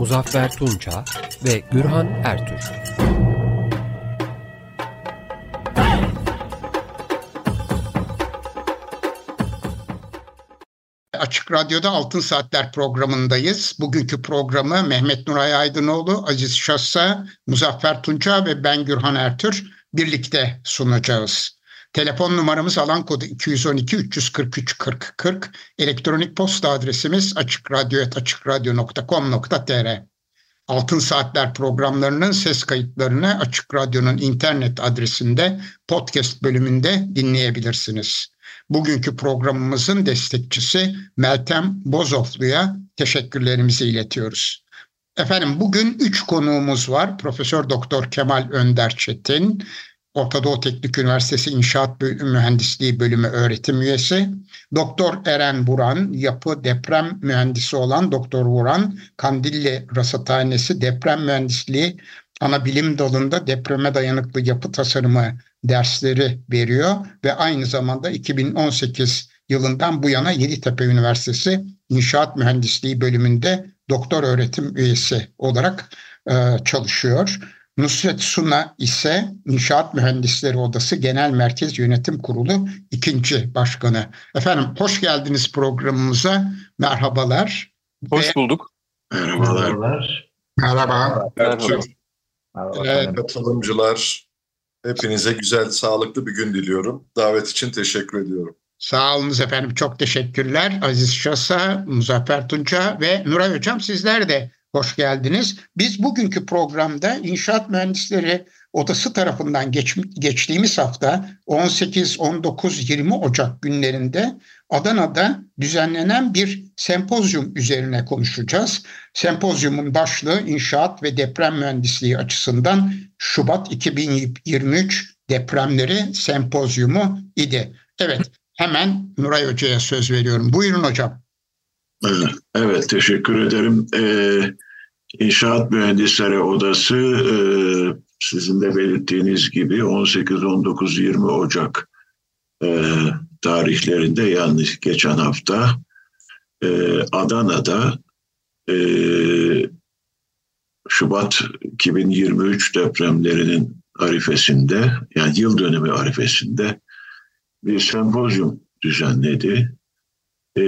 Muzaffer Tunça ve Gürhan Ertür. Açık Radyo'da Altın Saatler programındayız. Bugünkü programı Mehmet Nuray Aydınoğlu, Aziz Şassa, Muzaffer Tunca ve ben Gürhan Ertür birlikte sunacağız. Telefon numaramız alan kodu 212 343 40 40. Elektronik posta adresimiz açıkradyo.com.tr Altın Saatler programlarının ses kayıtlarını Açık Radyo'nun internet adresinde podcast bölümünde dinleyebilirsiniz. Bugünkü programımızın destekçisi Meltem Bozoflu'ya teşekkürlerimizi iletiyoruz. Efendim bugün üç konuğumuz var. Profesör Doktor Kemal Önder Çetin, Orta Doğu Teknik Üniversitesi İnşaat Mühendisliği Bölümü öğretim üyesi. Doktor Eren Buran, yapı deprem mühendisi olan Doktor Buran, Kandilli Rasathanesi Deprem Mühendisliği ana bilim dalında depreme dayanıklı yapı tasarımı dersleri veriyor ve aynı zamanda 2018 yılından bu yana Yeditepe Üniversitesi İnşaat Mühendisliği bölümünde doktor öğretim üyesi olarak e, çalışıyor. Nusret Suna ise İnşaat Mühendisleri Odası Genel Merkez Yönetim Kurulu ikinci başkanı. Efendim hoş geldiniz programımıza. Merhabalar. Hoş bulduk. Merhabalar. Merhaba. Merhaba. Merhaba. Katılımcılar, hepinize güzel, sağlıklı bir gün diliyorum. Davet için teşekkür ediyorum. Sağ olunuz efendim. Çok teşekkürler. Aziz Şasa, Muzaffer Tunca ve Nuray Hocam sizler de hoş geldiniz. Biz bugünkü programda İnşaat Mühendisleri Odası tarafından geç, geçtiğimiz hafta 18, 19, 20 Ocak günlerinde Adana'da düzenlenen bir sempozyum üzerine konuşacağız. Sempozyumun başlığı İnşaat ve Deprem Mühendisliği açısından Şubat 2023 depremleri sempozyumu idi. Evet, hemen Nuray Hoca'ya söz veriyorum. Buyurun hocam. Evet, teşekkür ederim. Ee, İnşaat Mühendisleri Odası e, sizin de belirttiğiniz gibi 18, 19, 20 Ocak e, tarihlerinde yani geçen hafta e, Adana'da e, Şubat 2023 depremlerinin arifesinde yani yıl dönümü arifesinde bir sempozyum düzenledi. E,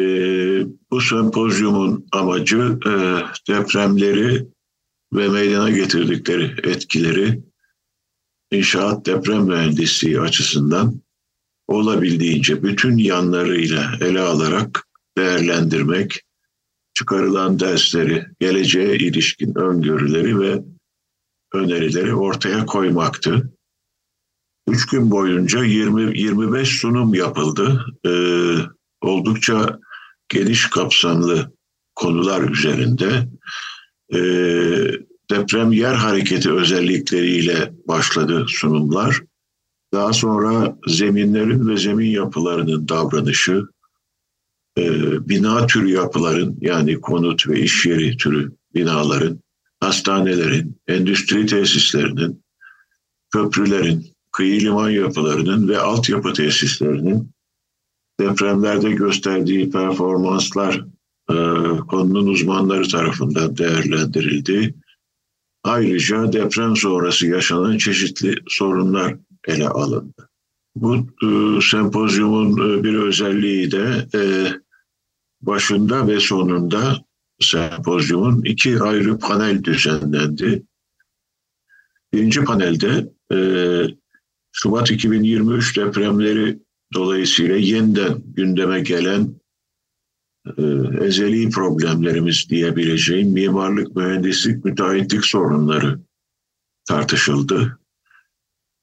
bu sempozyumun amacı e, depremleri ve meydana getirdikleri etkileri inşaat deprem mühendisliği açısından olabildiğince bütün yanlarıyla ele alarak değerlendirmek, çıkarılan dersleri, geleceğe ilişkin öngörüleri ve önerileri ortaya koymaktı. Üç gün boyunca 20-25 sunum yapıldı. Ee, oldukça geniş kapsamlı konular üzerinde. Ee, deprem yer hareketi özellikleriyle başladı sunumlar. Daha sonra zeminlerin ve zemin yapılarının davranışı, e, bina türü yapıların yani konut ve iş yeri türü binaların, hastanelerin, endüstri tesislerinin, köprülerin, kıyı liman yapılarının ve altyapı tesislerinin depremlerde gösterdiği performanslar e, konunun uzmanları tarafından değerlendirildi. Ayrıca deprem sonrası yaşanan çeşitli sorunlar ele alındı. Bu e, sempozyumun e, bir özelliği de e, başında ve sonunda sempozyumun iki ayrı panel düzenlendi. Birinci panelde e, Şubat 2023 depremleri dolayısıyla yeniden gündeme gelen e, ezeli problemlerimiz diyebileceğim mimarlık, mühendislik, müteahhitlik sorunları tartışıldı.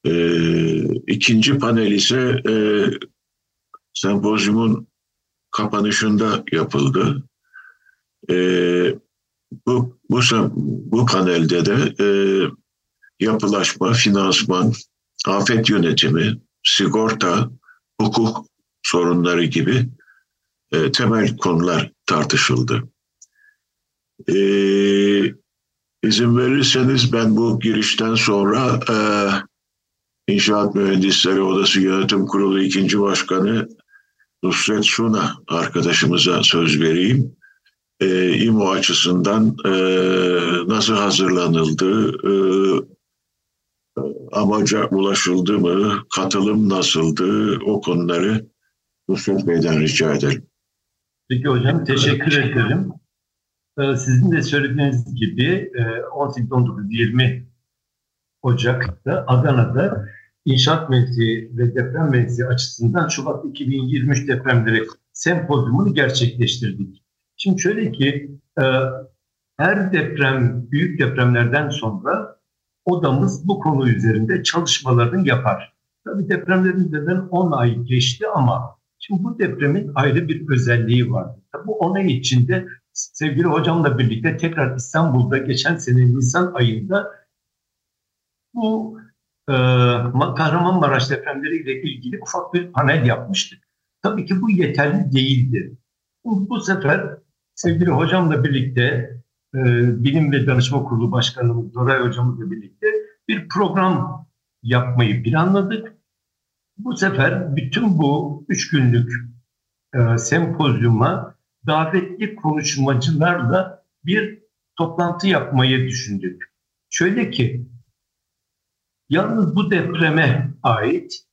E, ikinci panel ise e, sempozyumun kapanışında yapıldı. E, bu, bu, bu panelde de e, yapılaşma, finansman, afet yönetimi, sigorta, hukuk sorunları gibi e, temel konular tartışıldı. E, izin verirseniz ben bu girişten sonra e, İnşaat Mühendisleri Odası Yönetim Kurulu ikinci Başkanı Nusret Suna arkadaşımıza söz vereyim. E, İMO açısından e, nasıl hazırlanıldı, e, amaca ulaşıldı mı, katılım nasıldı o konuları Nusret Bey'den rica ederim. Peki hocam teşekkür ederim. Ee, sizin de söylediğiniz gibi 18-19-20 e, Ocak'ta Adana'da inşaat mevzi ve deprem mevzi açısından Şubat 2023 depremleri sempozyumunu gerçekleştirdik. Şimdi şöyle ki e, her deprem, büyük depremlerden sonra odamız bu konu üzerinde çalışmalarını yapar. Tabii depremlerin üzerinden 10 ay geçti ama şimdi bu depremin ayrı bir özelliği var. Bu 10 ay içinde sevgili hocamla birlikte tekrar İstanbul'da geçen sene Nisan ayında bu e, Kahramanmaraş depremleriyle ilgili ufak bir panel yapmıştık. Tabii ki bu yeterli değildi. Bu sefer sevgili hocamla birlikte e, Bilim ve Danışma Kurulu Başkanımız Doray hocamızla birlikte bir program yapmayı planladık. Bu sefer bütün bu üç günlük e, sempozyuma davetli konuşmacılarla bir toplantı yapmayı düşündük. Şöyle ki Yalnız bu depreme ait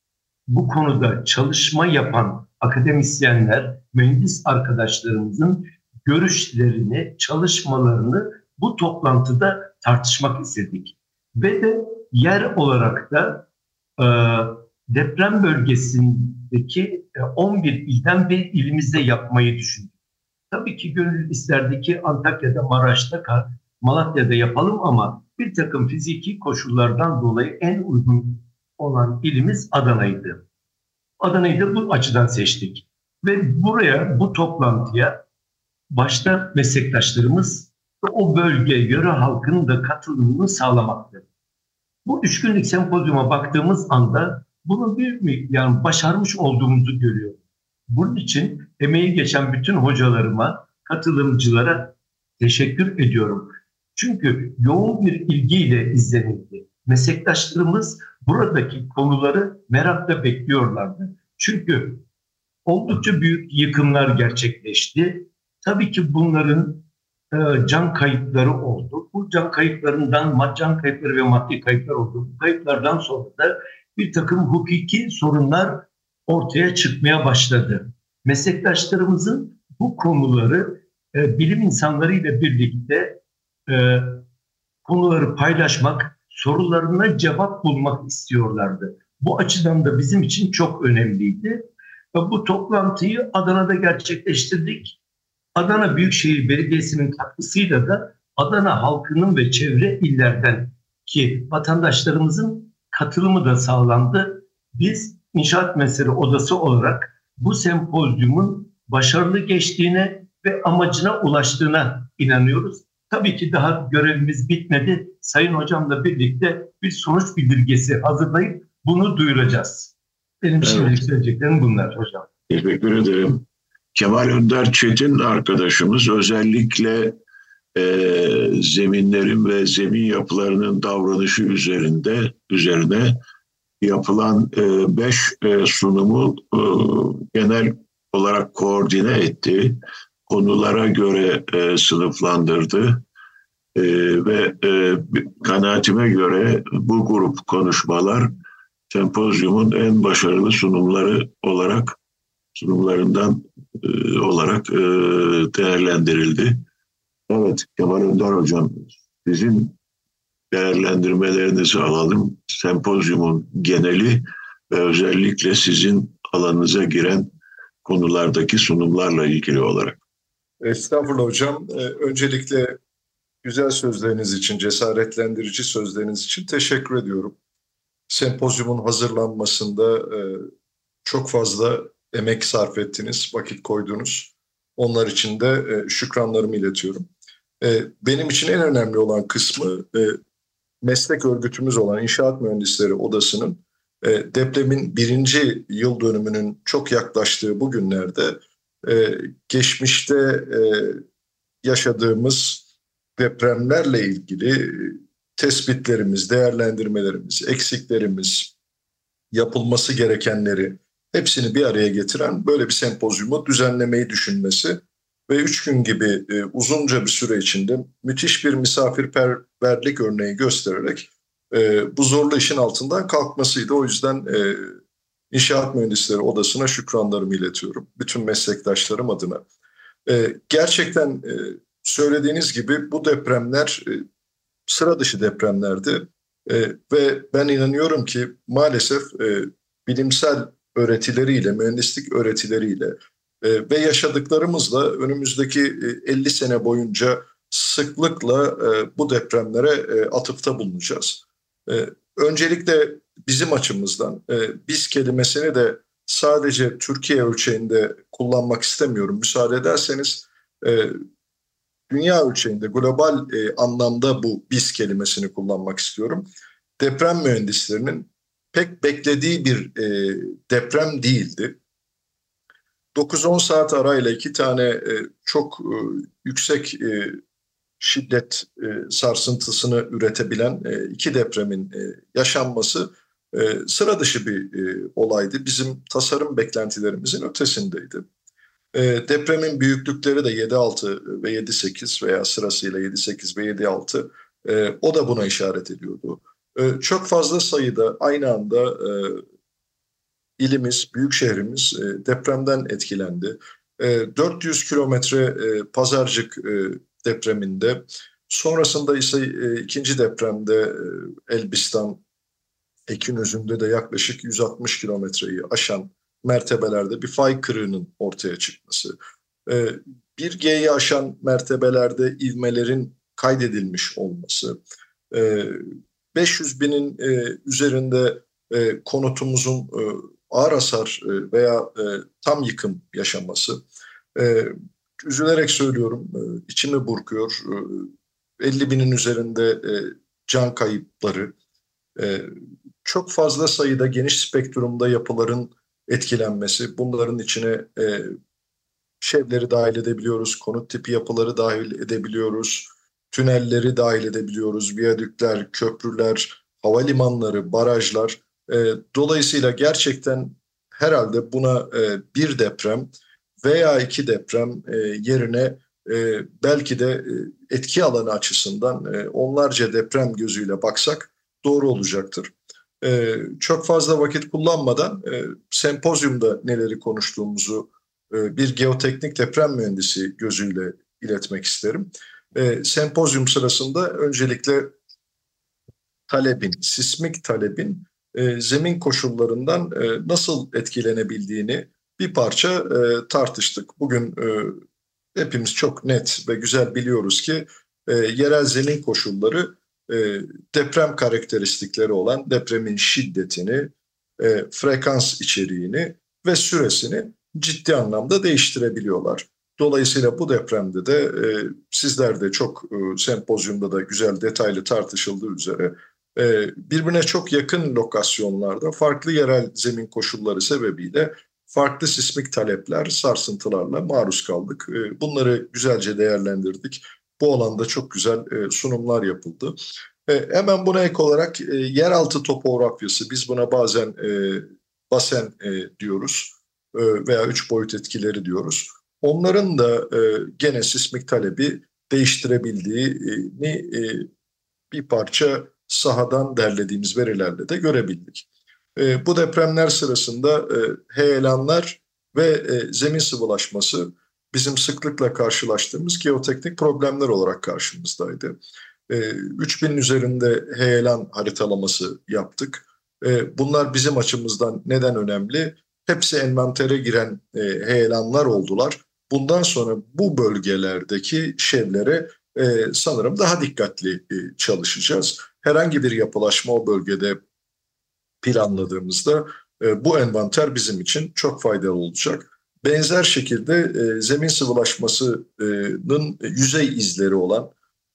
bu konuda çalışma yapan akademisyenler, mühendis arkadaşlarımızın görüşlerini, çalışmalarını bu toplantıda tartışmak istedik. Ve de yer olarak da e, deprem bölgesindeki 11 e, ilden bir ilimizde yapmayı düşündük. Tabii ki gönül isterdi ki Antakya'da, Maraş'ta, Malatya'da yapalım ama bir takım fiziki koşullardan dolayı en uygun olan ilimiz Adana'ydı. Adana'yı da bu açıdan seçtik. Ve buraya, bu toplantıya başta meslektaşlarımız ve o bölge, yöre halkının da katılımını sağlamaktı. Bu üç günlük sempozyuma baktığımız anda bunu bir yani başarmış olduğumuzu görüyorum. Bunun için emeği geçen bütün hocalarıma, katılımcılara teşekkür ediyorum. Çünkü yoğun bir ilgiyle izlenildi. Meslektaşlarımız buradaki konuları merakla bekliyorlardı. Çünkü oldukça büyük yıkımlar gerçekleşti. Tabii ki bunların e, can kayıpları oldu. Bu can kayıplarından can kayıpları ve maddi kayıplar oldu. Bu kayıplardan sonra da bir takım hukuki sorunlar ortaya çıkmaya başladı. Meslektaşlarımızın bu konuları e, bilim insanlarıyla birlikte e, konuları paylaşmak, sorularına cevap bulmak istiyorlardı. Bu açıdan da bizim için çok önemliydi. Ve bu toplantıyı Adana'da gerçekleştirdik. Adana Büyükşehir Belediyesi'nin katkısıyla da Adana halkının ve çevre illerden ki vatandaşlarımızın katılımı da sağlandı. Biz İnşaat Mesele Odası olarak bu sempozyumun başarılı geçtiğine ve amacına ulaştığına inanıyoruz. Tabii ki daha görevimiz bitmedi. Sayın Hocamla birlikte bir sonuç bildirgesi hazırlayıp bunu duyuracağız. Benim evet. şimdilik söyleyeceklerim bunlar hocam. Teşekkür ederim. Kemal Önder Çetin arkadaşımız özellikle e, zeminlerin ve zemin yapılarının davranışı üzerinde üzerine yapılan e, beş e, sunumu e, genel olarak koordine etti konulara göre e, sınıflandırdı e, ve e, kanaatime göre bu grup konuşmalar sempozyumun en başarılı sunumları olarak sunumlarından e, olarak e, değerlendirildi. Evet Kemal Önder Hocam sizin değerlendirmelerinizi alalım. Sempozyumun geneli ve özellikle sizin alanınıza giren konulardaki sunumlarla ilgili olarak. Estağfurullah hocam. Ee, öncelikle güzel sözleriniz için, cesaretlendirici sözleriniz için teşekkür ediyorum. Sempozyumun hazırlanmasında e, çok fazla emek sarf ettiniz, vakit koydunuz. Onlar için de e, şükranlarımı iletiyorum. E, benim için en önemli olan kısmı e, meslek örgütümüz olan İnşaat Mühendisleri Odası'nın depremin birinci yıl dönümünün çok yaklaştığı bu günlerde geçmişte yaşadığımız depremlerle ilgili tespitlerimiz, değerlendirmelerimiz, eksiklerimiz, yapılması gerekenleri hepsini bir araya getiren böyle bir sempozyumu düzenlemeyi düşünmesi ve üç gün gibi e, uzunca bir süre içinde müthiş bir misafirperverlik örneği göstererek e, bu zorlu işin altından kalkmasıydı. O yüzden e, İnşaat Mühendisleri Odası'na şükranlarımı iletiyorum. Bütün meslektaşlarım adına. E, gerçekten e, söylediğiniz gibi bu depremler e, sıra dışı depremlerdi. E, ve ben inanıyorum ki maalesef e, bilimsel öğretileriyle, mühendislik öğretileriyle e, ve yaşadıklarımızla önümüzdeki e, 50 sene boyunca sıklıkla e, bu depremlere e, atıfta bulunacağız. E, öncelikle bizim açımızdan e, biz kelimesini de sadece Türkiye ölçeğinde kullanmak istemiyorum. Müsaade ederseniz e, dünya ölçeğinde global e, anlamda bu biz kelimesini kullanmak istiyorum. Deprem mühendislerinin pek beklediği bir e, deprem değildi. 9-10 saat arayla iki tane e, çok e, yüksek e, şiddet e, sarsıntısını üretebilen e, iki depremin e, yaşanması e, sıra dışı bir e, olaydı. Bizim tasarım beklentilerimizin ötesindeydi. E, depremin büyüklükleri de 7.6 ve 7.8 veya sırasıyla 7.8 ve 7.6 e, o da buna işaret ediyordu. E, çok fazla sayıda aynı anda e, ilimiz, büyük şehrimiz e, depremden etkilendi. E, 400 kilometre e, Pazarcık e, depreminde, sonrasında ise e, ikinci depremde e, Elbistan, Ekinözü'nde de yaklaşık 160 kilometreyi aşan mertebelerde bir fay kırığının ortaya çıkması. E, 1G'yi aşan mertebelerde ivmelerin kaydedilmiş olması, e, 500 binin e, üzerinde e, konutumuzun e, ağır hasar e, veya e, tam yıkım yaşaması. E, üzülerek söylüyorum, e, içimi burkuyor. E, 50 binin üzerinde e, can kayıpları, e, çok fazla sayıda geniş spektrumda yapıların etkilenmesi, bunların içine e, şevleri dahil edebiliyoruz, konut tipi yapıları dahil edebiliyoruz, tünelleri dahil edebiliyoruz, viyadükler, köprüler, havalimanları, barajlar. E, dolayısıyla gerçekten herhalde buna e, bir deprem veya iki deprem e, yerine e, belki de e, etki alanı açısından e, onlarca deprem gözüyle baksak doğru olacaktır. E, çok fazla vakit kullanmadan e, sempozyumda neleri konuştuğumuzu e, bir geoteknik deprem mühendisi gözüyle iletmek isterim. E, sempozyum sırasında öncelikle talebin, sismik talebin e, zemin koşullarından e, nasıl etkilenebildiğini bir parça e, tartıştık. Bugün e, hepimiz çok net ve güzel biliyoruz ki e, yerel zemin koşulları e, deprem karakteristikleri olan depremin şiddetini, e, frekans içeriğini ve süresini ciddi anlamda değiştirebiliyorlar. Dolayısıyla bu depremde de e, sizler de çok e, sempozyumda da güzel detaylı tartışıldığı üzere e, birbirine çok yakın lokasyonlarda farklı yerel zemin koşulları sebebiyle farklı sismik talepler, sarsıntılarla maruz kaldık. E, bunları güzelce değerlendirdik. Bu alanda çok güzel e, sunumlar yapıldı. E, hemen buna ek olarak e, yeraltı topografyası, biz buna bazen e, basen e, diyoruz e, veya üç boyut etkileri diyoruz. Onların da e, gene sismik talebi değiştirebildiğini e, bir parça sahadan derlediğimiz verilerle de görebildik. E, bu depremler sırasında e, heyelanlar ve e, zemin sıvılaşması bizim sıklıkla karşılaştığımız geoteknik problemler olarak karşımızdaydı. E, 3000 üzerinde heyelan haritalaması yaptık. E, bunlar bizim açımızdan neden önemli? Hepsi envantere giren e, heyelanlar oldular. Bundan sonra bu bölgelerdeki şevlere e, sanırım daha dikkatli e, çalışacağız. Herhangi bir yapılaşma o bölgede planladığımızda e, bu envanter bizim için çok faydalı olacak. benzer şekilde e, zemin sıvılaşmasının yüzey izleri olan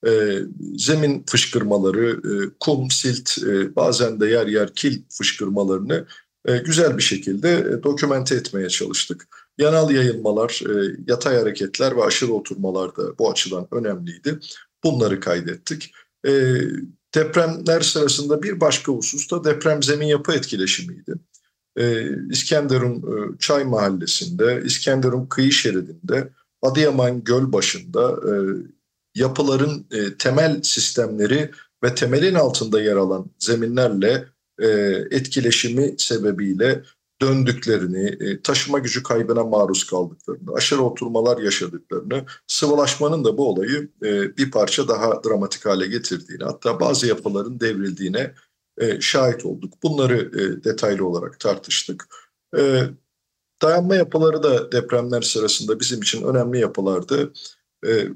e, zemin fışkırmaları, e, kum, silt, e, bazen de yer yer kil fışkırmalarını e, güzel bir şekilde e, dokümente etmeye çalıştık. Yanal yayılmalar, e, yatay hareketler ve aşırı oturmalar da bu açıdan önemliydi. Bunları kaydettik. E, depremler sırasında bir başka husus da deprem zemin yapı etkileşimiydi. E, İskenderun e, Çay Mahallesi'nde, İskenderun kıyı şeridinde, Adıyaman Göl başında e, yapıların e, temel sistemleri ve temelin altında yer alan zeminlerle e, etkileşimi sebebiyle döndüklerini, e, taşıma gücü kaybına maruz kaldıklarını, aşırı oturmalar yaşadıklarını, sıvılaşmanın da bu olayı e, bir parça daha dramatik hale getirdiğini, hatta bazı yapıların devrildiğine e, şahit olduk. Bunları detaylı olarak tartıştık. Dayanma yapıları da depremler sırasında bizim için önemli yapılardı.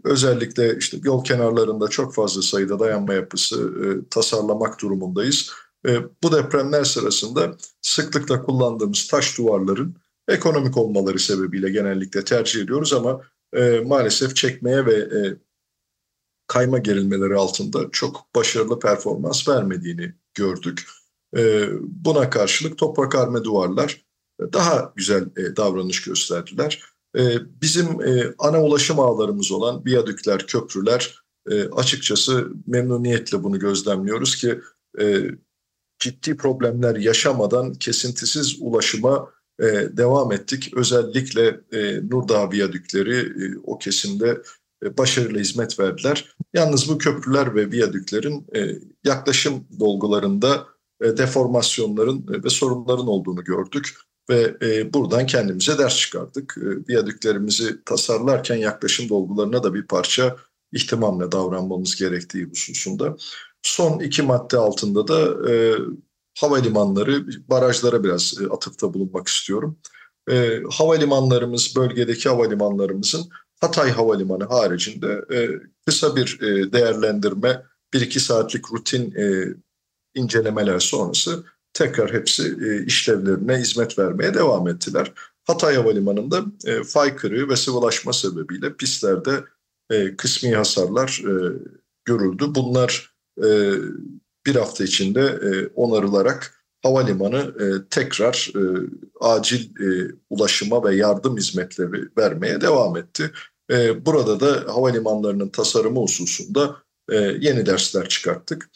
Özellikle işte yol kenarlarında çok fazla sayıda dayanma yapısı tasarlamak durumundayız. E, bu depremler sırasında sıklıkla kullandığımız taş duvarların ekonomik olmaları sebebiyle genellikle tercih ediyoruz ama e, maalesef çekmeye ve e, kayma gerilmeleri altında çok başarılı performans vermediğini gördük. Buna karşılık toprak arme duvarlar daha güzel davranış gösterdiler. Bizim ana ulaşım ağlarımız olan viyadükler, köprüler açıkçası memnuniyetle bunu gözlemliyoruz ki ciddi problemler yaşamadan kesintisiz ulaşıma e, devam ettik. Özellikle e, Nurdağ viyadükleri e, o kesimde e, başarılı hizmet verdiler. Yalnız bu köprüler ve viyadüklerin e, yaklaşım dolgularında e, deformasyonların e, ve sorunların olduğunu gördük ve e, buradan kendimize ders çıkardık. E, viyadüklerimizi tasarlarken yaklaşım dolgularına da bir parça ihtimamla davranmamız gerektiği hususunda. Son iki madde altında da e, havalimanları, barajlara biraz e, atıfta bulunmak istiyorum. E, havalimanlarımız, bölgedeki havalimanlarımızın Hatay Havalimanı haricinde e, kısa bir e, değerlendirme, bir iki saatlik rutin e, incelemeler sonrası tekrar hepsi e, işlevlerine hizmet vermeye devam ettiler. Hatay Havalimanı'nda e, fay kırığı ve sıvılaşma sebebiyle pistlerde e, kısmi hasarlar e, görüldü. Bunlar bir hafta içinde e, onarılarak havalimanı e, tekrar e, acil ulaşıma ve yardım hizmetleri vermeye devam etti. Burada da havalimanlarının tasarımı hususunda yeni dersler çıkarttık.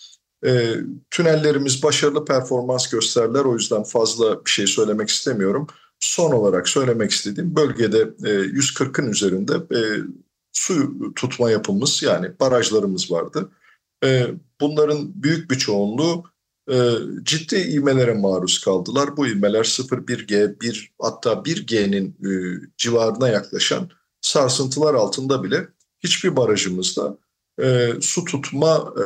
Tünellerimiz başarılı performans gösterdiler. O yüzden fazla bir şey söylemek istemiyorum. Son olarak söylemek istediğim bölgede e, 140'ın üzerinde su tutma yapımız yani barajlarımız vardı. E, bunların büyük bir çoğunluğu e, ciddi ivmelere maruz kaldılar. Bu ivmeler 0-1G, 1 hatta 1G'nin e, civarına yaklaşan sarsıntılar altında bile hiçbir barajımızda e, su tutma e,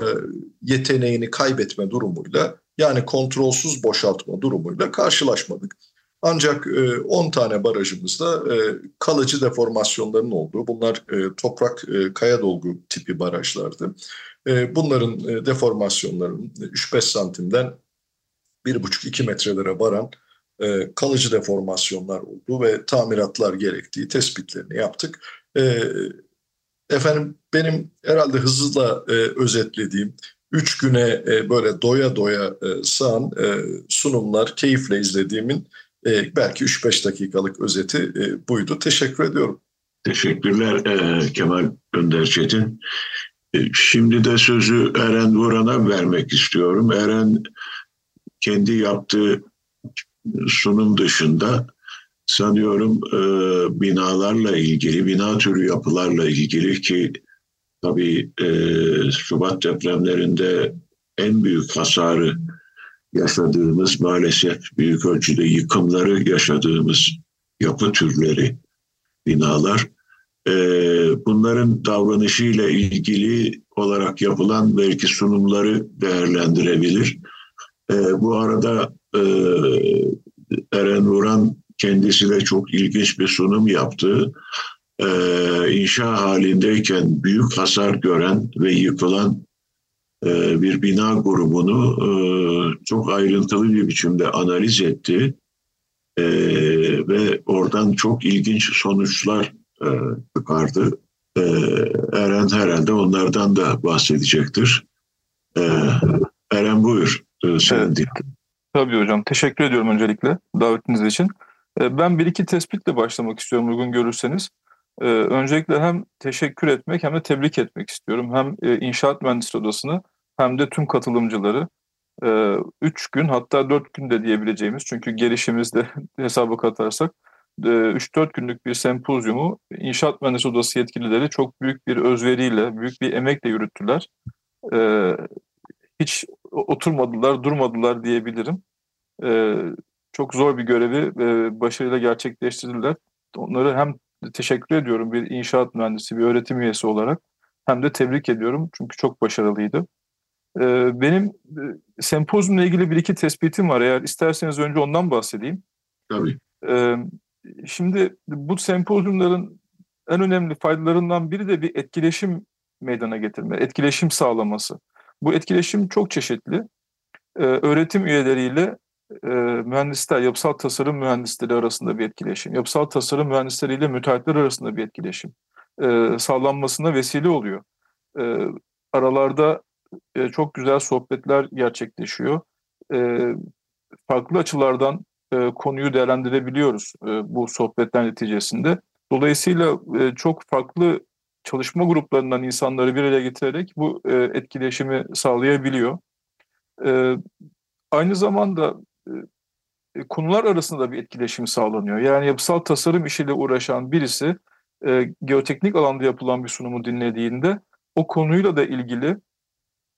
yeteneğini kaybetme durumuyla yani kontrolsüz boşaltma durumuyla karşılaşmadık. Ancak e, 10 tane barajımızda e, kalıcı deformasyonların olduğu, bunlar e, toprak e, kaya dolgu tipi barajlardı. E, bunların e, deformasyonlarının 3-5 santimden 1,5-2 metrelere varan e, kalıcı deformasyonlar olduğu ve tamiratlar gerektiği tespitlerini yaptık. E, efendim benim herhalde hızla e, özetlediğim üç güne e, böyle doya doya e, sığan e, sunumlar keyifle izlediğimin e, belki 3-5 dakikalık özeti e, buydu. Teşekkür ediyorum. Teşekkürler e, Kemal Önder Çetin. E, şimdi de sözü Eren Vuran'a vermek istiyorum. Eren kendi yaptığı sunum dışında sanıyorum e, binalarla ilgili, bina türü yapılarla ilgili ki tabii e, Şubat depremlerinde en büyük hasarı yaşadığımız maalesef büyük ölçüde yıkımları yaşadığımız yapı türleri, binalar. E, bunların davranışıyla ilgili olarak yapılan belki sunumları değerlendirebilir. E, bu arada e, Eren Vuran kendisi de çok ilginç bir sunum yaptı. Ee, inşa halindeyken büyük hasar gören ve yıkılan e, bir bina grubunu e, çok ayrıntılı bir biçimde analiz etti. e, ve oradan çok ilginç sonuçlar e, çıkardı. E, Eren herhalde onlardan da bahsedecektir. E, Eren buyur, e, sen evet. Tabii hocam, teşekkür ediyorum öncelikle davetiniz için. E, ben bir iki tespitle başlamak istiyorum uygun görürseniz. E, öncelikle hem teşekkür etmek hem de tebrik etmek istiyorum. Hem e, İnşaat Mühendisleri Odası'nı hem de tüm katılımcıları e, üç gün hatta dört gün de diyebileceğimiz çünkü gelişimizde hesaba katarsak 3-4 günlük bir sempozyumu İnşaat Mühendisleri Odası yetkilileri çok büyük bir özveriyle, büyük bir emekle yürüttüler. Hiç oturmadılar, durmadılar diyebilirim. Çok zor bir görevi başarıyla gerçekleştirdiler. Onları hem teşekkür ediyorum bir inşaat mühendisi, bir öğretim üyesi olarak hem de tebrik ediyorum çünkü çok başarılıydı. Ee, benim e, sempozyumla ilgili bir iki tespitim var. Eğer isterseniz önce ondan bahsedeyim. Tabii. Şimdi bu sempozyumların en önemli faydalarından biri de bir etkileşim meydana getirme, etkileşim sağlaması. Bu etkileşim çok çeşitli. Ee, öğretim üyeleriyle e, mühendisler, yapısal tasarım mühendisleri arasında bir etkileşim, yapısal tasarım mühendisleriyle müteahhitler arasında bir etkileşim e, sağlanmasına vesile oluyor. E, aralarda e, çok güzel sohbetler gerçekleşiyor. E, farklı açılardan e, konuyu değerlendirebiliyoruz e, bu sohbetler neticesinde. Dolayısıyla e, çok farklı çalışma gruplarından insanları bir araya getirerek bu e, etkileşimi sağlayabiliyor. E, aynı zamanda e, konular arasında bir etkileşim sağlanıyor. Yani yapısal tasarım işiyle uğraşan birisi e, geoteknik alanda yapılan bir sunumu dinlediğinde o konuyla da ilgili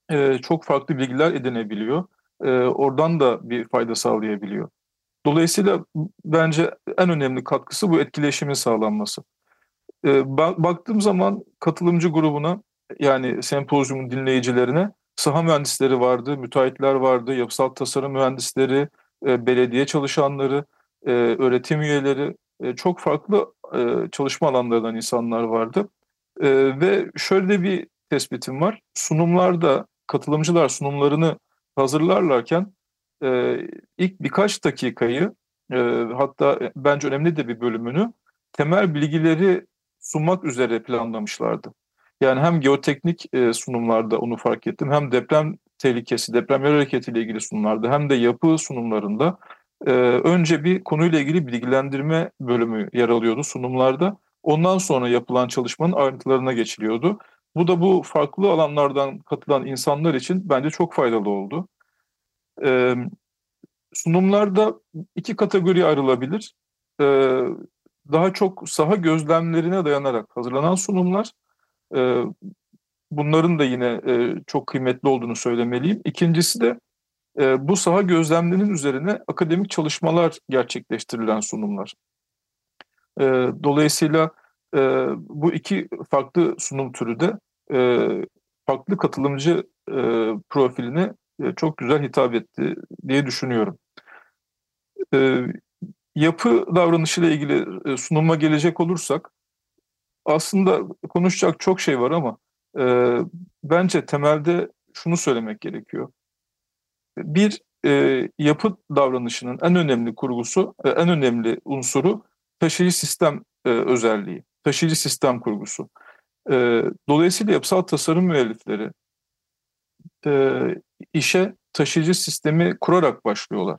e, çok farklı bilgiler edinebiliyor. E, oradan da bir fayda sağlayabiliyor. Dolayısıyla bence en önemli katkısı bu etkileşimin sağlanması. E, baktığım zaman katılımcı grubuna yani sempozyumun dinleyicilerine saha mühendisleri vardı, müteahhitler vardı, yapısal tasarım mühendisleri, e, belediye çalışanları, e, öğretim üyeleri, e, çok farklı çalışma alanlarından insanlar vardı. Ve şöyle bir tespitim var. Sunumlarda katılımcılar sunumlarını hazırlarlarken e, ilk birkaç dakikayı e, hatta bence önemli de bir bölümünü temel bilgileri sunmak üzere planlamışlardı. Yani hem geoteknik e, sunumlarda onu fark ettim hem deprem tehlikesi, deprem yer hareketiyle ilgili sunumlarda hem de yapı sunumlarında e, önce bir konuyla ilgili bilgilendirme bölümü yer alıyordu sunumlarda. Ondan sonra yapılan çalışmanın ayrıntılarına geçiliyordu. Bu da bu farklı alanlardan katılan insanlar için bence çok faydalı oldu. Ee, sunumlarda iki kategori ayrılabilir. Ee, daha çok saha gözlemlerine dayanarak hazırlanan sunumlar. Ee, bunların da yine e, çok kıymetli olduğunu söylemeliyim. İkincisi de e, bu saha gözlemlerinin üzerine akademik çalışmalar gerçekleştirilen sunumlar. E, dolayısıyla e, bu iki farklı sunum türü de e, farklı katılımcı e, profiline e, çok güzel hitap etti diye düşünüyorum. E, yapı davranışıyla ilgili e, sunuma gelecek olursak aslında konuşacak çok şey var ama e, bence temelde şunu söylemek gerekiyor. Bir e, yapı davranışının en önemli kurgusu, e, en önemli unsuru taşıyıcı sistem e, özelliği, taşıyıcı sistem kurgusu. E, dolayısıyla yapısal tasarım müellifleri e, işe taşıyıcı sistemi kurarak başlıyorlar.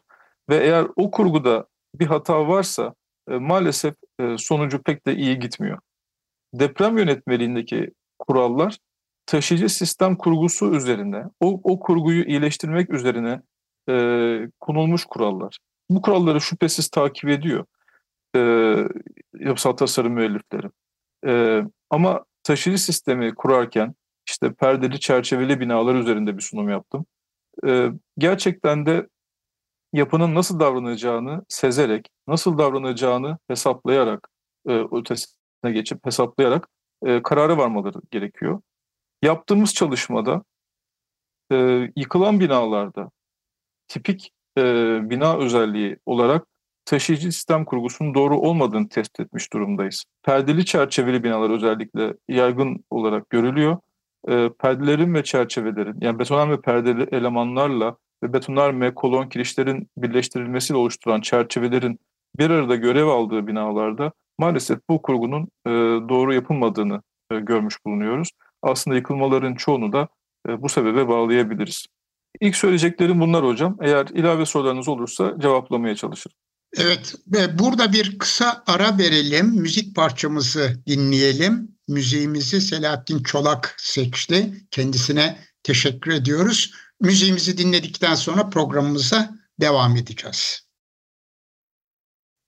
Ve eğer o kurguda bir hata varsa e, maalesef e, sonucu pek de iyi gitmiyor. Deprem yönetmeliğindeki kurallar taşıyıcı sistem kurgusu üzerine, o, o kurguyu iyileştirmek üzerine e, konulmuş kurallar. Bu kuralları şüphesiz takip ediyor e, yapısal tasarım müellifleri. E, ama taşıyıcı sistemi kurarken işte perdeli çerçeveli binalar üzerinde bir sunum yaptım. Ee, gerçekten de yapının nasıl davranacağını sezerek, nasıl davranacağını hesaplayarak, e, ötesine geçip hesaplayarak e, kararı varmaları gerekiyor. Yaptığımız çalışmada e, yıkılan binalarda tipik e, bina özelliği olarak taşıyıcı sistem kurgusunun doğru olmadığını tespit etmiş durumdayız. Perdeli çerçeveli binalar özellikle yaygın olarak görülüyor. E, perdelerin ve çerçevelerin yani betonarme perdeli elemanlarla ve betonarme, kolon, kirişlerin birleştirilmesiyle oluşturan çerçevelerin bir arada görev aldığı binalarda maalesef bu kurgunun e, doğru yapılmadığını e, görmüş bulunuyoruz. Aslında yıkılmaların çoğunu da e, bu sebebe bağlayabiliriz. İlk söyleyeceklerim bunlar hocam. Eğer ilave sorularınız olursa cevaplamaya çalışırım. Evet, ve burada bir kısa ara verelim. Müzik parçamızı dinleyelim. Müziğimizi Selahattin Çolak seçti. Kendisine teşekkür ediyoruz. Müziğimizi dinledikten sonra programımıza devam edeceğiz.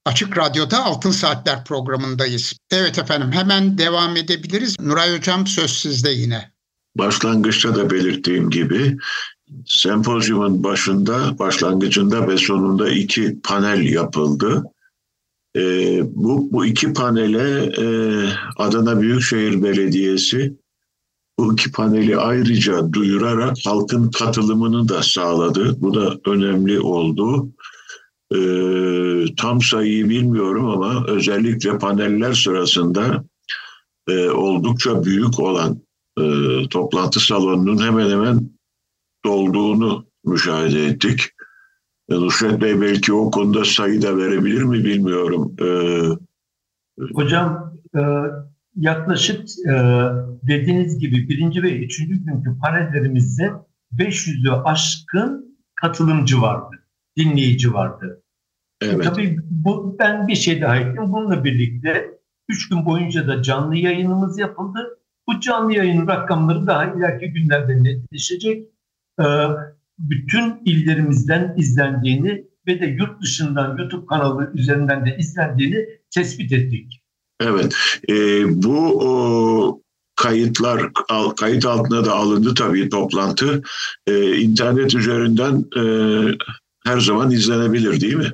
Açık Radyo'da Altın Saatler programındayız. Evet efendim hemen devam edebiliriz. Nuray Hocam söz sizde yine. Başlangıçta da belirttiğim gibi sempozyumun başında, başlangıcında ve sonunda iki panel yapıldı. E, bu, bu iki panele e, Adana Büyükşehir Belediyesi bu iki paneli ayrıca duyurarak halkın katılımını da sağladı. Bu da önemli oldu. E, tam sayıyı bilmiyorum ama özellikle paneller sırasında e, oldukça büyük olan e, toplantı salonunun hemen hemen dolduğunu müşahede ettik. Nusret Bey belki o konuda sayı da verebilir mi bilmiyorum. Ee, Hocam e, yaklaşık e, dediğiniz gibi birinci ve üçüncü günkü panellerimizde 500'ü aşkın katılımcı vardı, dinleyici vardı. Evet. Tabii bu, ben bir şey daha ekledim. Bununla birlikte üç gün boyunca da canlı yayınımız yapıldı. Bu canlı yayın rakamları daha ileriki günlerde netleşecek. Ee, bütün illerimizden izlendiğini ve de yurt dışından YouTube kanalı üzerinden de izlendiğini tespit ettik. Evet, e, bu o, kayıtlar kayıt altına da alındı tabii toplantı. E, internet üzerinden e, her zaman izlenebilir değil mi?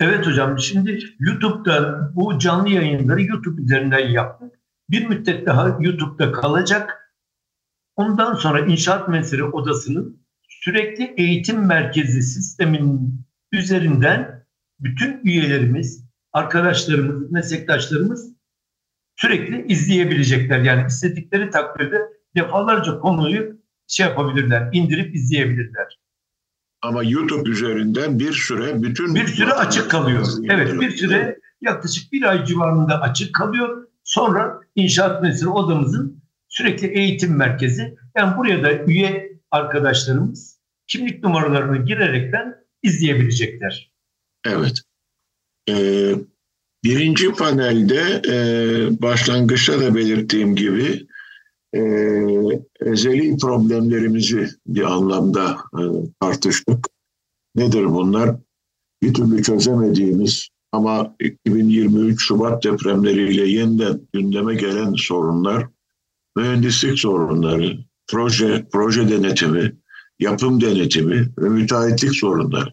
Evet hocam şimdi YouTube'da bu canlı yayınları YouTube üzerinden yaptık. Bir müddet daha YouTube'da kalacak. Ondan sonra inşaat Mühendisleri Odası'nın sürekli eğitim merkezi sistemin üzerinden bütün üyelerimiz, arkadaşlarımız, meslektaşlarımız sürekli izleyebilecekler. Yani istedikleri takdirde defalarca konuyu şey yapabilirler, indirip izleyebilirler. Ama YouTube üzerinden bir süre bütün... Bir süre açık kalıyor. Evet bir süre yaklaşık bir ay civarında açık kalıyor. Sonra inşaat Mühendisleri Odamızın sürekli eğitim merkezi. Yani buraya da üye arkadaşlarımız kimlik numaralarını girerekten izleyebilecekler. Evet. Ee, birinci panelde e, başlangıçta da belirttiğim gibi e, ezeli problemlerimizi bir anlamda e, tartıştık. Nedir bunlar? Bir türlü çözemediğimiz ama 2023 Şubat depremleriyle yeniden gündeme gelen sorunlar mühendislik sorunları, proje, proje denetimi, yapım denetimi ve müteahhitlik sorunları.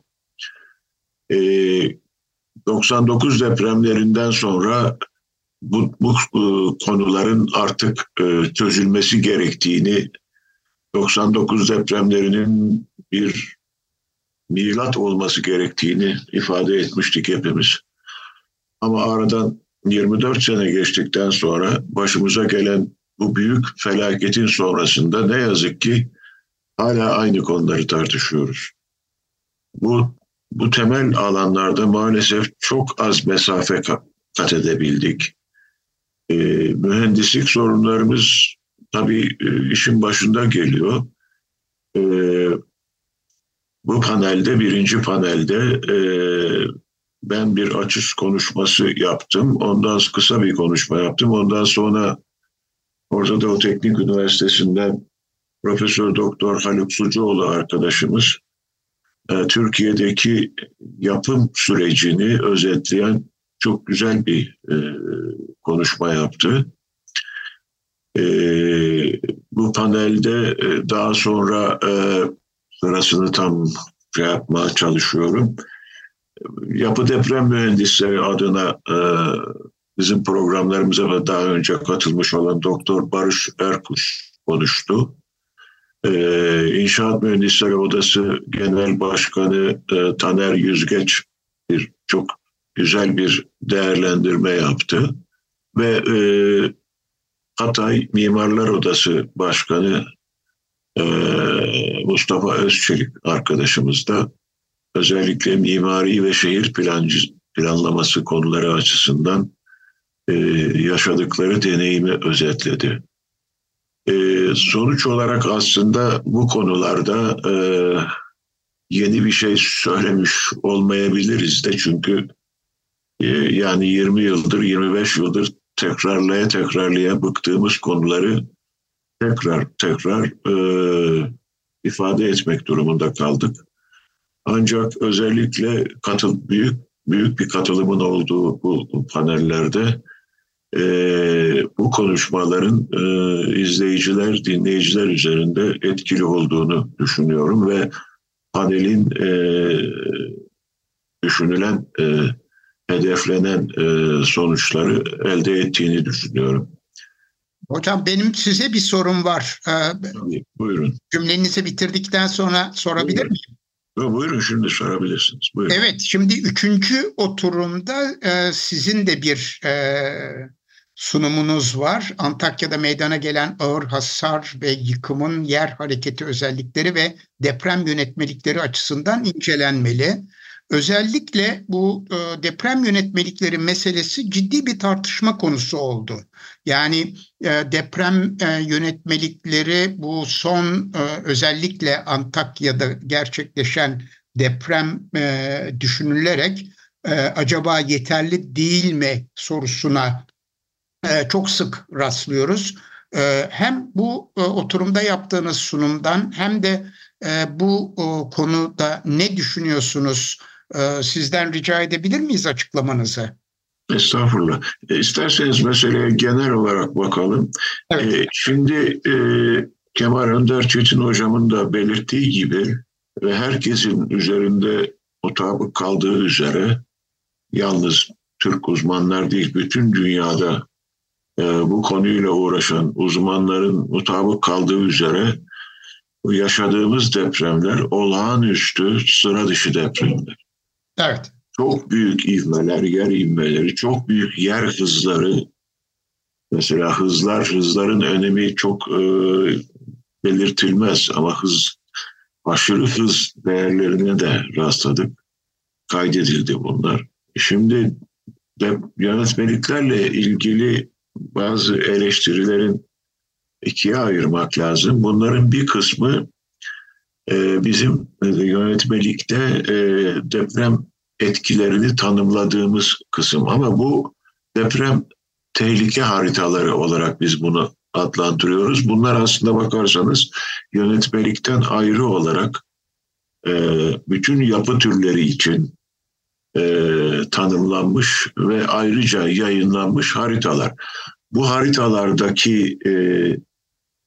Ee, 99 depremlerinden sonra bu, bu e, konuların artık e, çözülmesi gerektiğini 99 depremlerinin bir milat olması gerektiğini ifade etmiştik hepimiz. Ama aradan 24 sene geçtikten sonra başımıza gelen bu büyük felaketin sonrasında ne yazık ki hala aynı konuları tartışıyoruz. Bu bu temel alanlarda maalesef çok az mesafe kat edebildik. Ee, mühendislik sorunlarımız tabii e, işin başında geliyor. Ee, bu panelde, birinci panelde e, ben bir açış konuşması yaptım. Ondan kısa bir konuşma yaptım. Ondan sonra Orta Doğu Teknik Üniversitesi'nden Profesör Doktor Haluk Sucuoğlu arkadaşımız e, Türkiye'deki yapım sürecini özetleyen çok güzel bir e, konuşma yaptı. E, bu panelde e, daha sonra e, sırasını tam şey yapmaya çalışıyorum. Yapı deprem mühendisleri adına e, bizim programlarımıza da daha önce katılmış olan Doktor Barış Erkuş konuştu. Ee, İnşaat Mühendisleri Odası Genel Başkanı e, Taner Yüzgeç bir çok güzel bir değerlendirme yaptı ve e, Hatay Mimarlar Odası Başkanı e, Mustafa Özçelik arkadaşımız da özellikle mimari ve şehir plancı, planlaması konuları açısından e, yaşadıkları deneyimi özetledi. E, sonuç olarak aslında bu konularda e, yeni bir şey söylemiş olmayabiliriz de çünkü e, yani 20 yıldır 25 yıldır tekrarlaya tekrarlaya bıktığımız konuları tekrar tekrar e, ifade etmek durumunda kaldık. Ancak özellikle katıl büyük büyük bir katılımın olduğu bu panellerde e, bu konuşmaların e, izleyiciler, dinleyiciler üzerinde etkili olduğunu düşünüyorum ve panelin e, düşünülen, e, hedeflenen e, sonuçları elde ettiğini düşünüyorum. Hocam benim size bir sorum var. Ee, buyurun. Cümlenizi bitirdikten sonra sorabilir buyurun. miyim? Buyurun şimdi sorabilirsiniz. Buyurun. Evet şimdi üçüncü oturumda e, sizin de bir e, sunumunuz var. Antakya'da meydana gelen ağır hasar ve yıkımın yer hareketi özellikleri ve deprem yönetmelikleri açısından incelenmeli. Özellikle bu e, deprem yönetmelikleri meselesi ciddi bir tartışma konusu oldu. Yani e, deprem e, yönetmelikleri bu son e, özellikle Antakya'da gerçekleşen deprem e, düşünülerek e, acaba yeterli değil mi sorusuna e, çok sık rastlıyoruz. E, hem bu e, oturumda yaptığınız sunumdan hem de e, bu e, konuda ne düşünüyorsunuz? E, sizden rica edebilir miyiz açıklamanızı? Estağfurullah. E, isterseniz meseleye genel olarak bakalım. Evet. E, şimdi e, Kemal Önder Çetin hocamın da belirttiği gibi ve herkesin üzerinde mutabık kaldığı üzere yalnız Türk uzmanlar değil bütün dünyada bu konuyla uğraşan uzmanların mutabık kaldığı üzere yaşadığımız depremler olağanüstü sıra dışı depremler. Evet. Çok büyük ivmeler, yer ivmeleri, çok büyük yer hızları. Mesela hızlar, hızların önemi çok e, belirtilmez ama hız, aşırı hız değerlerine de rastladık. Kaydedildi bunlar. Şimdi de yönetmeliklerle ilgili bazı eleştirilerin ikiye ayırmak lazım. Bunların bir kısmı e, bizim yönetmelikte e, deprem etkilerini tanımladığımız kısım. Ama bu deprem tehlike haritaları olarak biz bunu adlandırıyoruz. Bunlar aslında bakarsanız yönetmelikten ayrı olarak e, bütün yapı türleri için e, tanımlanmış ve ayrıca yayınlanmış haritalar. Bu haritalardaki e,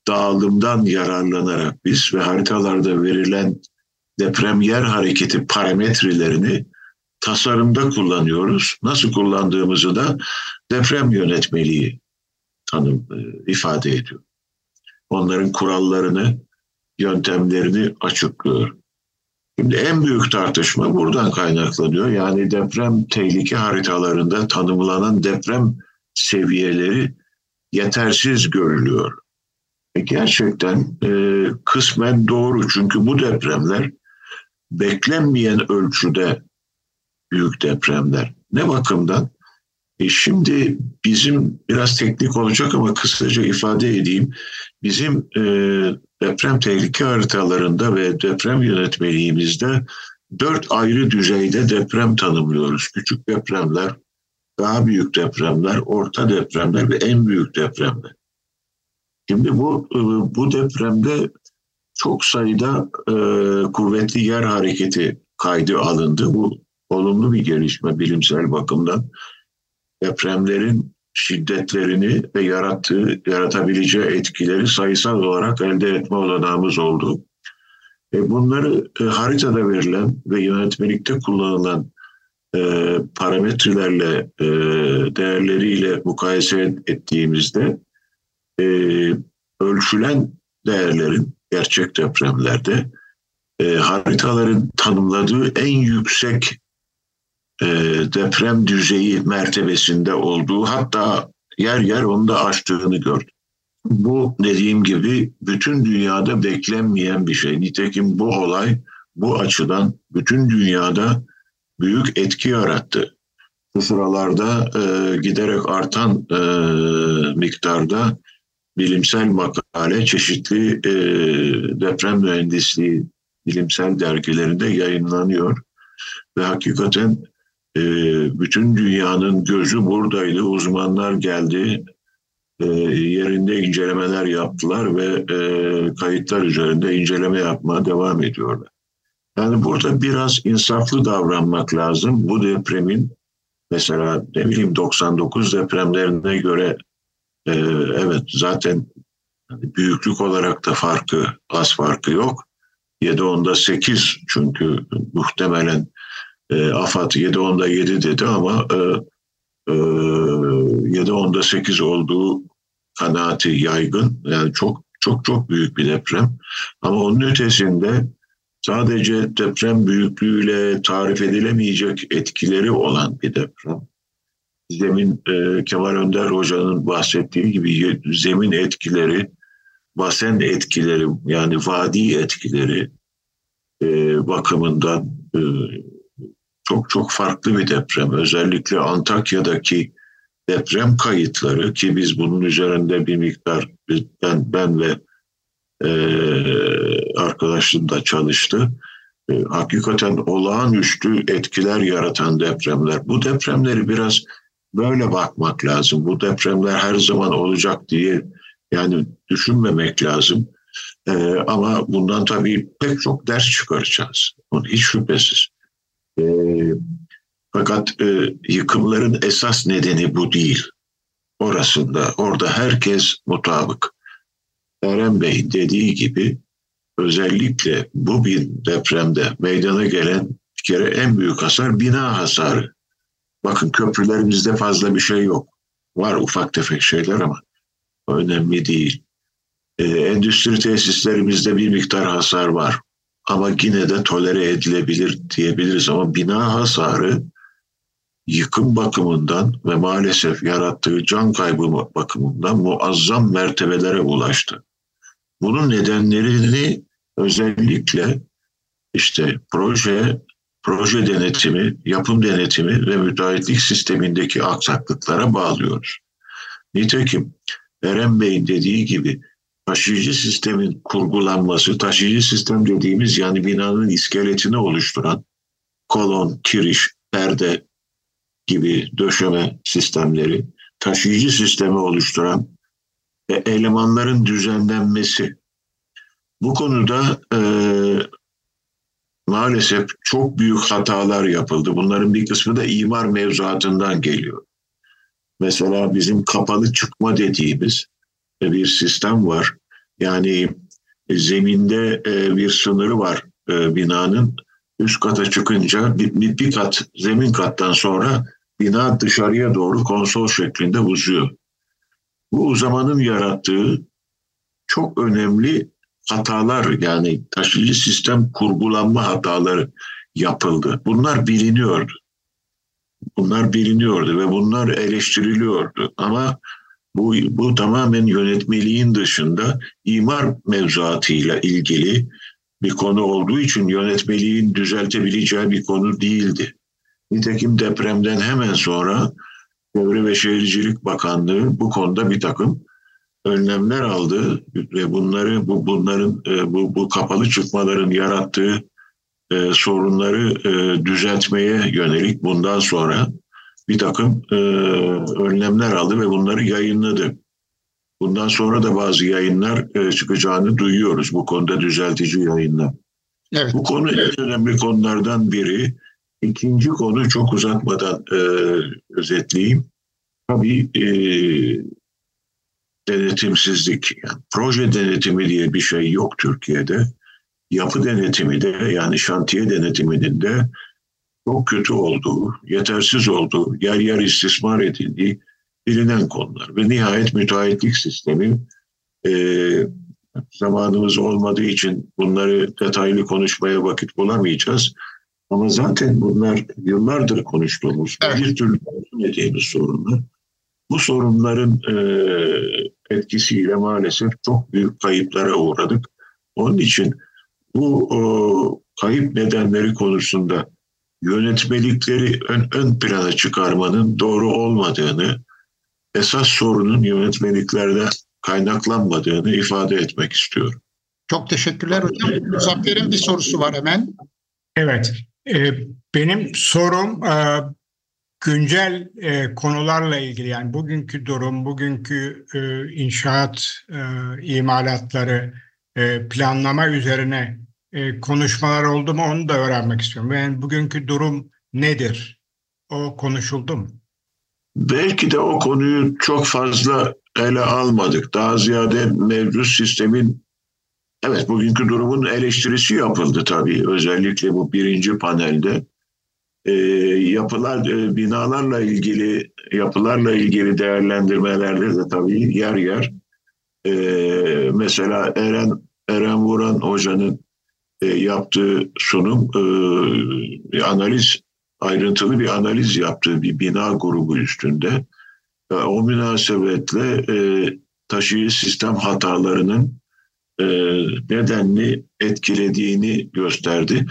dağılımdan yararlanarak biz ve haritalarda verilen deprem yer hareketi parametrelerini tasarımda kullanıyoruz. Nasıl kullandığımızı da deprem yönetmeliği tanım e, ifade ediyor. Onların kurallarını, yöntemlerini açıklıyor. Şimdi en büyük tartışma buradan kaynaklanıyor. Yani deprem tehlike haritalarında tanımlanan deprem seviyeleri yetersiz görülüyor. E gerçekten e, kısmen doğru çünkü bu depremler beklenmeyen ölçüde büyük depremler. Ne bakımdan? E şimdi bizim biraz teknik olacak ama kısaca ifade edeyim. Bizim e, deprem tehlike haritalarında ve deprem yönetmeliğimizde dört ayrı düzeyde deprem tanımlıyoruz. Küçük depremler, daha büyük depremler, orta depremler ve en büyük depremler. Şimdi bu e, bu depremde çok sayıda kuvvetli yer hareketi kaydı alındı. Bu olumlu bir gelişme bilimsel bakımdan. Depremlerin şiddetlerini ve yarattığı, yaratabileceği etkileri sayısal olarak elde etme olanağımız oldu. E bunları e, haritada verilen ve yönetmelikte kullanılan e, parametrelerle, e, değerleriyle mukayese ettiğimizde e, ölçülen değerlerin gerçek depremlerde e, haritaların tanımladığı en yüksek e, deprem düzeyi mertebesinde olduğu hatta yer yer onu da aştığını gördüm. Bu dediğim gibi bütün dünyada beklenmeyen bir şey. Nitekim bu olay bu açıdan bütün dünyada büyük etki yarattı. bu sıralarda e, giderek artan e, miktarda bilimsel makale çeşitli e, deprem mühendisliği bilimsel dergilerinde yayınlanıyor. Ve hakikaten e, bütün dünyanın gözü buradaydı. Uzmanlar geldi, e, yerinde incelemeler yaptılar ve e, kayıtlar üzerinde inceleme yapmaya devam ediyorlar. Yani burada biraz insaflı davranmak lazım. Bu depremin mesela ne bileyim 99 depremlerine göre e, evet zaten büyüklük olarak da farkı az farkı yok. 7 onda 8 çünkü muhtemelen e, AFAD 7 onda 7 dedi ama e, e, 7 onda 8 olduğu kanaati yaygın. Yani çok çok çok büyük bir deprem. Ama onun ötesinde sadece deprem büyüklüğüyle tarif edilemeyecek etkileri olan bir deprem. Zemin e, Kemal Önder Hoca'nın bahsettiği gibi zemin etkileri, basen etkileri yani vadi etkileri e, bakımından e, çok çok farklı bir deprem. Özellikle Antakya'daki deprem kayıtları ki biz bunun üzerinde bir miktar ben, ben ve e, arkadaşım da çalıştı. E, hakikaten olağanüstü etkiler yaratan depremler. Bu depremleri biraz böyle bakmak lazım. Bu depremler her zaman olacak diye yani düşünmemek lazım. E, ama bundan tabii pek çok ders çıkaracağız. Onun hiç şüphesiz. E, fakat e, yıkımların esas nedeni bu değil. Orasında, orada herkes mutabık. Eren Bey dediği gibi özellikle bu bir depremde meydana gelen bir kere en büyük hasar bina hasarı. Bakın köprülerimizde fazla bir şey yok. Var ufak tefek şeyler ama önemli değil. Ee, endüstri tesislerimizde bir miktar hasar var. Ama yine de tolere edilebilir diyebiliriz ama bina hasarı yıkım bakımından ve maalesef yarattığı can kaybı bakımından muazzam mertebelere ulaştı. Bunun nedenlerini özellikle işte proje, proje denetimi, yapım denetimi ve müteahhitlik sistemindeki aksaklıklara bağlıyoruz. Nitekim Eren Bey'in dediği gibi taşıyıcı sistemin kurgulanması, taşıyıcı sistem dediğimiz yani binanın iskeletini oluşturan kolon, kiriş, perde gibi döşeme sistemleri, taşıyıcı sistemi oluşturan e, elemanların düzenlenmesi. Bu konuda e, maalesef çok büyük hatalar yapıldı. Bunların bir kısmı da imar mevzuatından geliyor. Mesela bizim kapalı çıkma dediğimiz bir sistem var. Yani zeminde e, bir sınırı var e, binanın. Üst kata çıkınca bir, bir kat zemin kattan sonra bina dışarıya doğru konsol şeklinde uzuyor. Bu uzamanın yarattığı çok önemli hatalar yani taşıyıcı sistem kurgulanma hataları yapıldı. Bunlar biliniyordu. Bunlar biliniyordu ve bunlar eleştiriliyordu. Ama bu, bu tamamen yönetmeliğin dışında imar mevzuatıyla ilgili bir konu olduğu için yönetmeliğin düzeltebileceği bir konu değildi. Nitekim depremden hemen sonra Çevre ve Şehircilik Bakanlığı bu konuda bir takım önlemler aldı ve bunları bu bunların e, bu, bu kapalı çıkmaların yarattığı e, sorunları e, düzeltmeye yönelik bundan sonra bir takım e, önlemler aldı ve bunları yayınladı. Bundan sonra da bazı yayınlar e, çıkacağını duyuyoruz bu konuda düzeltici yayınlar. Evet. Bu konu en önemli konulardan biri. İkinci konu çok uzatmadan e, özetleyeyim. Tabii e, denetimsizlik. Yani proje denetimi diye bir şey yok Türkiye'de. Yapı denetimi de yani şantiye denetiminin de çok kötü olduğu, yetersiz olduğu, yer yer istismar edildiği bilinen konular. Ve nihayet müteahhitlik sistemi e, zamanımız olmadığı için bunları detaylı konuşmaya vakit bulamayacağız. Ama zaten bunlar yıllardır konuştuğumuz, evet. bir türlü çözemediğimiz sorunlar. Bu sorunların e, etkisiyle maalesef çok büyük kayıplara uğradık. Onun için bu o, kayıp nedenleri konusunda yönetmelikleri ön, ön plana çıkarmanın doğru olmadığını, esas sorunun yönetmeliklerden kaynaklanmadığını ifade etmek istiyorum. Çok teşekkürler hocam. Muzaffer'in bir sorusu var hemen. Evet, e, benim sorum e, güncel e, konularla ilgili yani bugünkü durum, bugünkü e, inşaat e, imalatları, e, planlama üzerine e, konuşmalar oldu mu onu da öğrenmek istiyorum. Yani bugünkü durum nedir? O konuşuldu mu? Belki de o konuyu çok fazla ele almadık. Daha ziyade mevcut sistemin evet bugünkü durumun eleştirisi yapıldı tabii. Özellikle bu birinci panelde. E, yapılar, e, binalarla ilgili yapılarla ilgili değerlendirmelerde de tabii yer yer e, mesela Eren Eren Vuran hocanın e, yaptığı sunum e, analiz ayrıntılı bir analiz yaptığı bir bina grubu üstünde o münasebetle e, taşıyıcı sistem hatalarının e, nedenli etkilediğini gösterdi.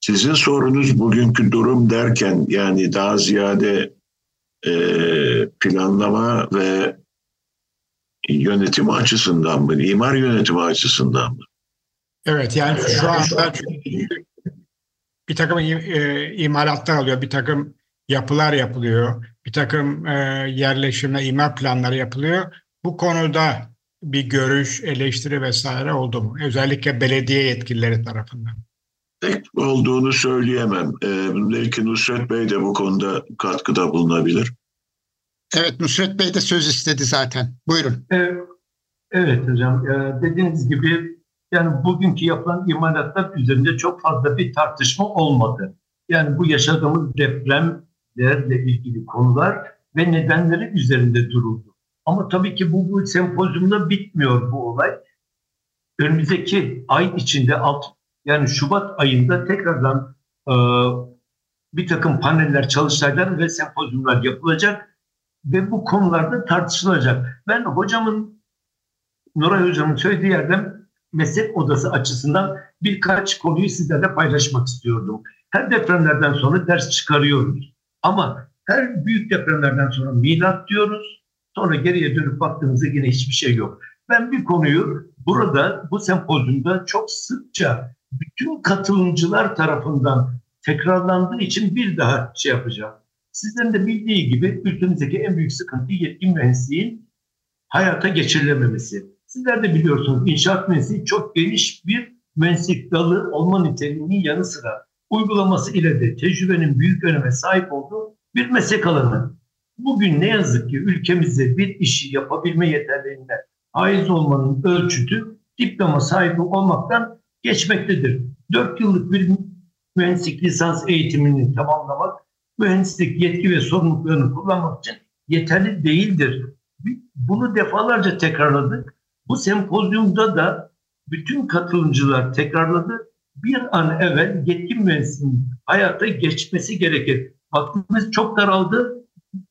Sizin sorunuz bugünkü durum derken yani daha ziyade planlama ve yönetim açısından mı, imar yönetimi açısından mı? Evet yani şu anda bir takım e, imalatlar alıyor, bir takım yapılar yapılıyor, bir takım e, yerleşime, imar planları yapılıyor. Bu konuda bir görüş, eleştiri vesaire oldu mu? Özellikle belediye yetkilileri tarafından. Tek olduğunu söyleyemem. Ee, belki Nusret Bey de bu konuda katkıda bulunabilir. Evet Nusret Bey de söz istedi zaten. Buyurun. Evet, evet hocam. Ee, dediğiniz gibi yani bugünkü yapılan imalatlar üzerinde çok fazla bir tartışma olmadı. Yani bu yaşadığımız depremlerle ilgili konular ve nedenleri üzerinde duruldu. Ama tabii ki bu, bu sempozyumda bitmiyor bu olay. Önümüzdeki ay içinde alt yani Şubat ayında tekrardan e, bir takım paneller, çalıştaylar ve sempozyumlar yapılacak ve bu konularda tartışılacak. Ben hocamın, Nuray hocamın söylediği yerden meslek odası açısından birkaç konuyu sizlerle paylaşmak istiyordum. Her depremlerden sonra ders çıkarıyoruz. Ama her büyük depremlerden sonra milat diyoruz. Sonra geriye dönüp baktığımızda yine hiçbir şey yok. Ben bir konuyu burada bu sempozyumda çok sıkça bütün katılımcılar tarafından tekrarlandığı için bir daha şey yapacağım. Sizlerin de bildiği gibi ülkemizdeki en büyük sıkıntı yetkin mühendisliğin hayata geçirilememesi. Sizler de biliyorsunuz inşaat mühendisliği çok geniş bir mühendislik dalı olma niteliğinin yanı sıra uygulaması ile de tecrübenin büyük öneme sahip olduğu bir meslek alanı. Bugün ne yazık ki ülkemizde bir işi yapabilme yeterliğine haiz olmanın ölçütü diploma sahibi olmaktan geçmektedir. Dört yıllık bir mühendislik lisans eğitimini tamamlamak, mühendislik yetki ve sorumluluklarını kullanmak için yeterli değildir. Bunu defalarca tekrarladık. Bu sempozyumda da bütün katılımcılar tekrarladı. Bir an evvel yetkin mühendisinin hayata geçmesi gerekir. Vaktimiz çok daraldı.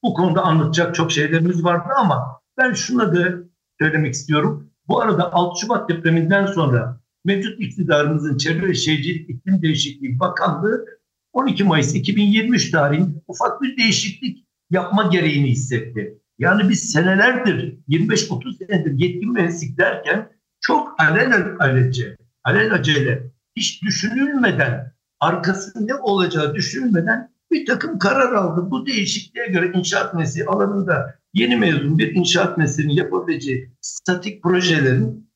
Bu konuda anlatacak çok şeylerimiz vardı ama ben şuna da söylemek istiyorum. Bu arada 6 Şubat depreminden sonra mevcut iktidarımızın Çevre ve Şehircilik İklim Değişikliği Bakanlığı 12 Mayıs 2023 tarihinde ufak bir değişiklik yapma gereğini hissetti. Yani biz senelerdir 25-30 senedir yetkin mühendislik derken çok alel alece, alel acele hiç düşünülmeden arkası ne olacağı düşünülmeden bir takım karar aldı. Bu değişikliğe göre inşaat mesleği alanında yeni mezun bir inşaat mesleğinin yapabileceği statik projelerin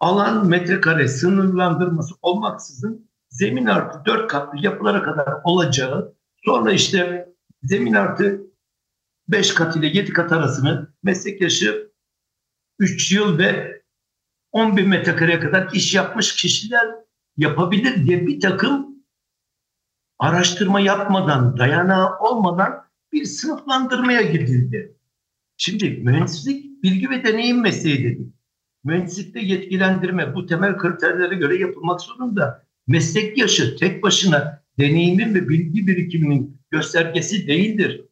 alan metrekare sınırlandırması olmaksızın zemin artı dört katlı yapılara kadar olacağı sonra işte zemin artı beş kat ile yedi kat arasını meslek yaşı üç yıl ve 10 bin metrekareye kadar iş yapmış kişiler yapabilir diye bir takım araştırma yapmadan, dayanağı olmadan bir sınıflandırmaya gidildi. Şimdi mühendislik bilgi ve deneyim mesleği dedik. Mühendislikte yetkilendirme bu temel kriterlere göre yapılmak zorunda. Meslek yaşı tek başına deneyimin ve bilgi birikiminin göstergesi değildir.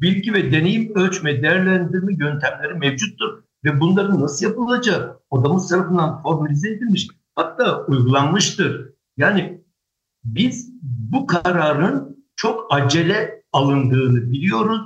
Bilgi ve deneyim ölçme, değerlendirme yöntemleri mevcuttur ve bunların nasıl yapılacağı odamız tarafından formülize edilmiş hatta uygulanmıştır. Yani biz bu kararın çok acele alındığını biliyoruz.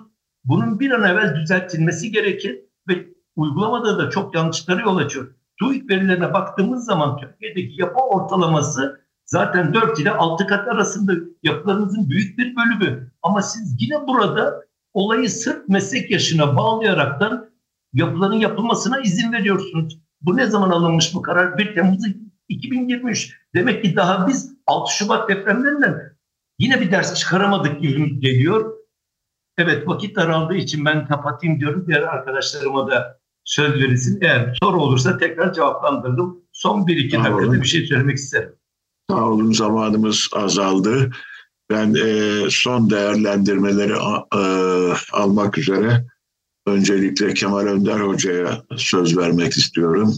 Bunun bir an evvel düzeltilmesi gerekir ve uygulamada da çok yanlışlara yol açıyor. TÜİK verilerine baktığımız zaman Türkiye'deki yapı ortalaması zaten 4 ile 6 kat arasında yapılarımızın büyük bir bölümü. Ama siz yine burada olayı sırf meslek yaşına bağlayaraktan yapıların yapılmasına izin veriyorsunuz. Bu ne zaman alınmış bu karar? 1 Temmuz 2023. Demek ki daha biz 6 Şubat depremlerinden yine bir ders çıkaramadık gibi geliyor. Evet vakit daraldığı için ben kapatayım diyorum. Diğer arkadaşlarıma da söz verilsin. Eğer soru olursa tekrar cevaplandırdım. Son bir iki dakikada bir şey söylemek isterim. Sağ olun zamanımız azaldı. Ben e, son değerlendirmeleri e, almak üzere öncelikle Kemal Önder Hoca'ya söz vermek istiyorum.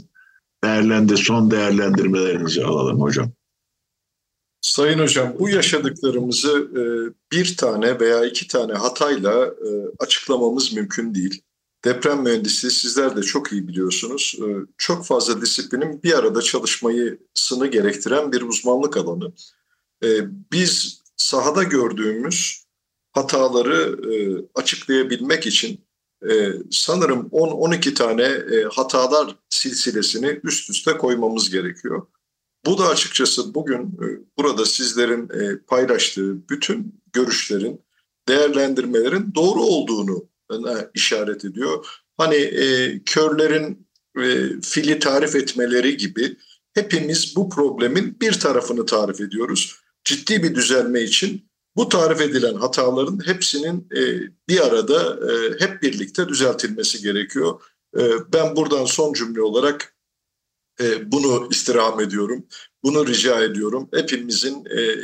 Değerlendi, son değerlendirmelerinizi alalım hocam. Sayın Hocam bu yaşadıklarımızı e, bir tane veya iki tane hatayla e, açıklamamız mümkün değil. Deprem mühendisliği sizler de çok iyi biliyorsunuz. E, çok fazla disiplinin bir arada çalışmayı sını gerektiren bir uzmanlık alanı. Biz sahada gördüğümüz hataları açıklayabilmek için sanırım 10-12 tane hatalar silsilesini üst üste koymamız gerekiyor. Bu da açıkçası bugün e, burada sizlerin e, paylaştığı bütün görüşlerin, değerlendirmelerin doğru olduğunu e, işaret ediyor. Hani körlerin fili tarif etmeleri gibi hepimiz bu problemin bir tarafını tarif ediyoruz. Ciddi bir düzelme için bu tarif edilen hataların hepsinin bir arada hep birlikte düzeltilmesi gerekiyor. Ben buradan son cümle olarak e, bunu istirham ediyorum. Bunu rica ediyorum. Hepimizin e,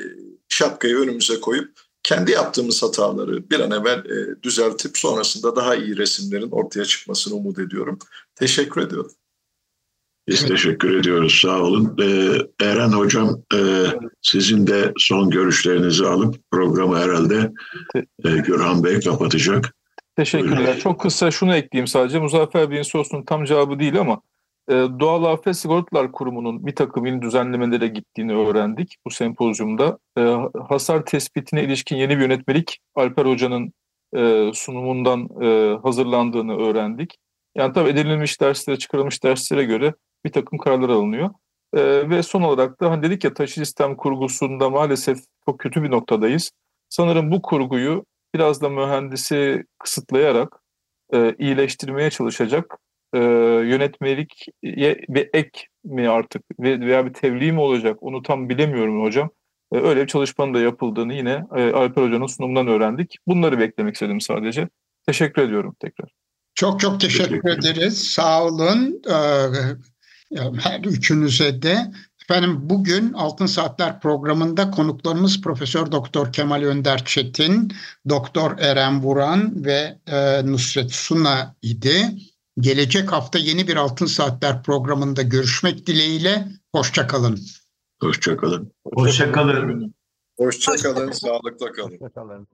şapkayı önümüze koyup kendi yaptığımız hataları bir an evvel e, düzeltip sonrasında daha iyi resimlerin ortaya çıkmasını umut ediyorum. Teşekkür ediyorum. Biz teşekkür ediyoruz. Sağ olun. Ee, Eren Hocam e, sizin de son görüşlerinizi alıp programı herhalde e, Gürhan Bey kapatacak. Teşekkürler. Buyurun. Çok kısa şunu ekleyeyim sadece. Muzaffer Bey'in sorusunun tam cevabı değil ama ee, Doğal Afet Sigortalar Kurumu'nun bir takım yeni düzenlemelere gittiğini öğrendik bu sempozyumda. Ee, hasar tespitine ilişkin yeni bir yönetmelik Alper Hoca'nın e, sunumundan e, hazırlandığını öğrendik. Yani tabii edinilmiş derslere, çıkarılmış derslere göre bir takım kararlar alınıyor. Ee, ve son olarak da hani dedik ya taşı sistem kurgusunda maalesef çok kötü bir noktadayız. Sanırım bu kurguyu biraz da mühendisi kısıtlayarak e, iyileştirmeye çalışacak e, yönetmelik bir ek mi artık veya bir tebliğ mi olacak onu tam bilemiyorum hocam. E, öyle bir çalışmanın da yapıldığını yine e, Alper Hoca'nın sunumundan öğrendik. Bunları beklemek istedim sadece. Teşekkür ediyorum tekrar. Çok çok teşekkür, teşekkür ederiz. Sağ olun. Ee, her üçünüze de. Efendim bugün Altın Saatler programında konuklarımız Profesör Doktor Kemal Önder Çetin, Doktor Eren Vuran ve e, Nusret Suna idi. Gelecek hafta yeni bir Altın Saatler programında görüşmek dileğiyle. Hoşçakalın. Hoşçakalın. Hoşçakalın. Hoşçakalın. Sağlıkla kalın. Hoşçakalın.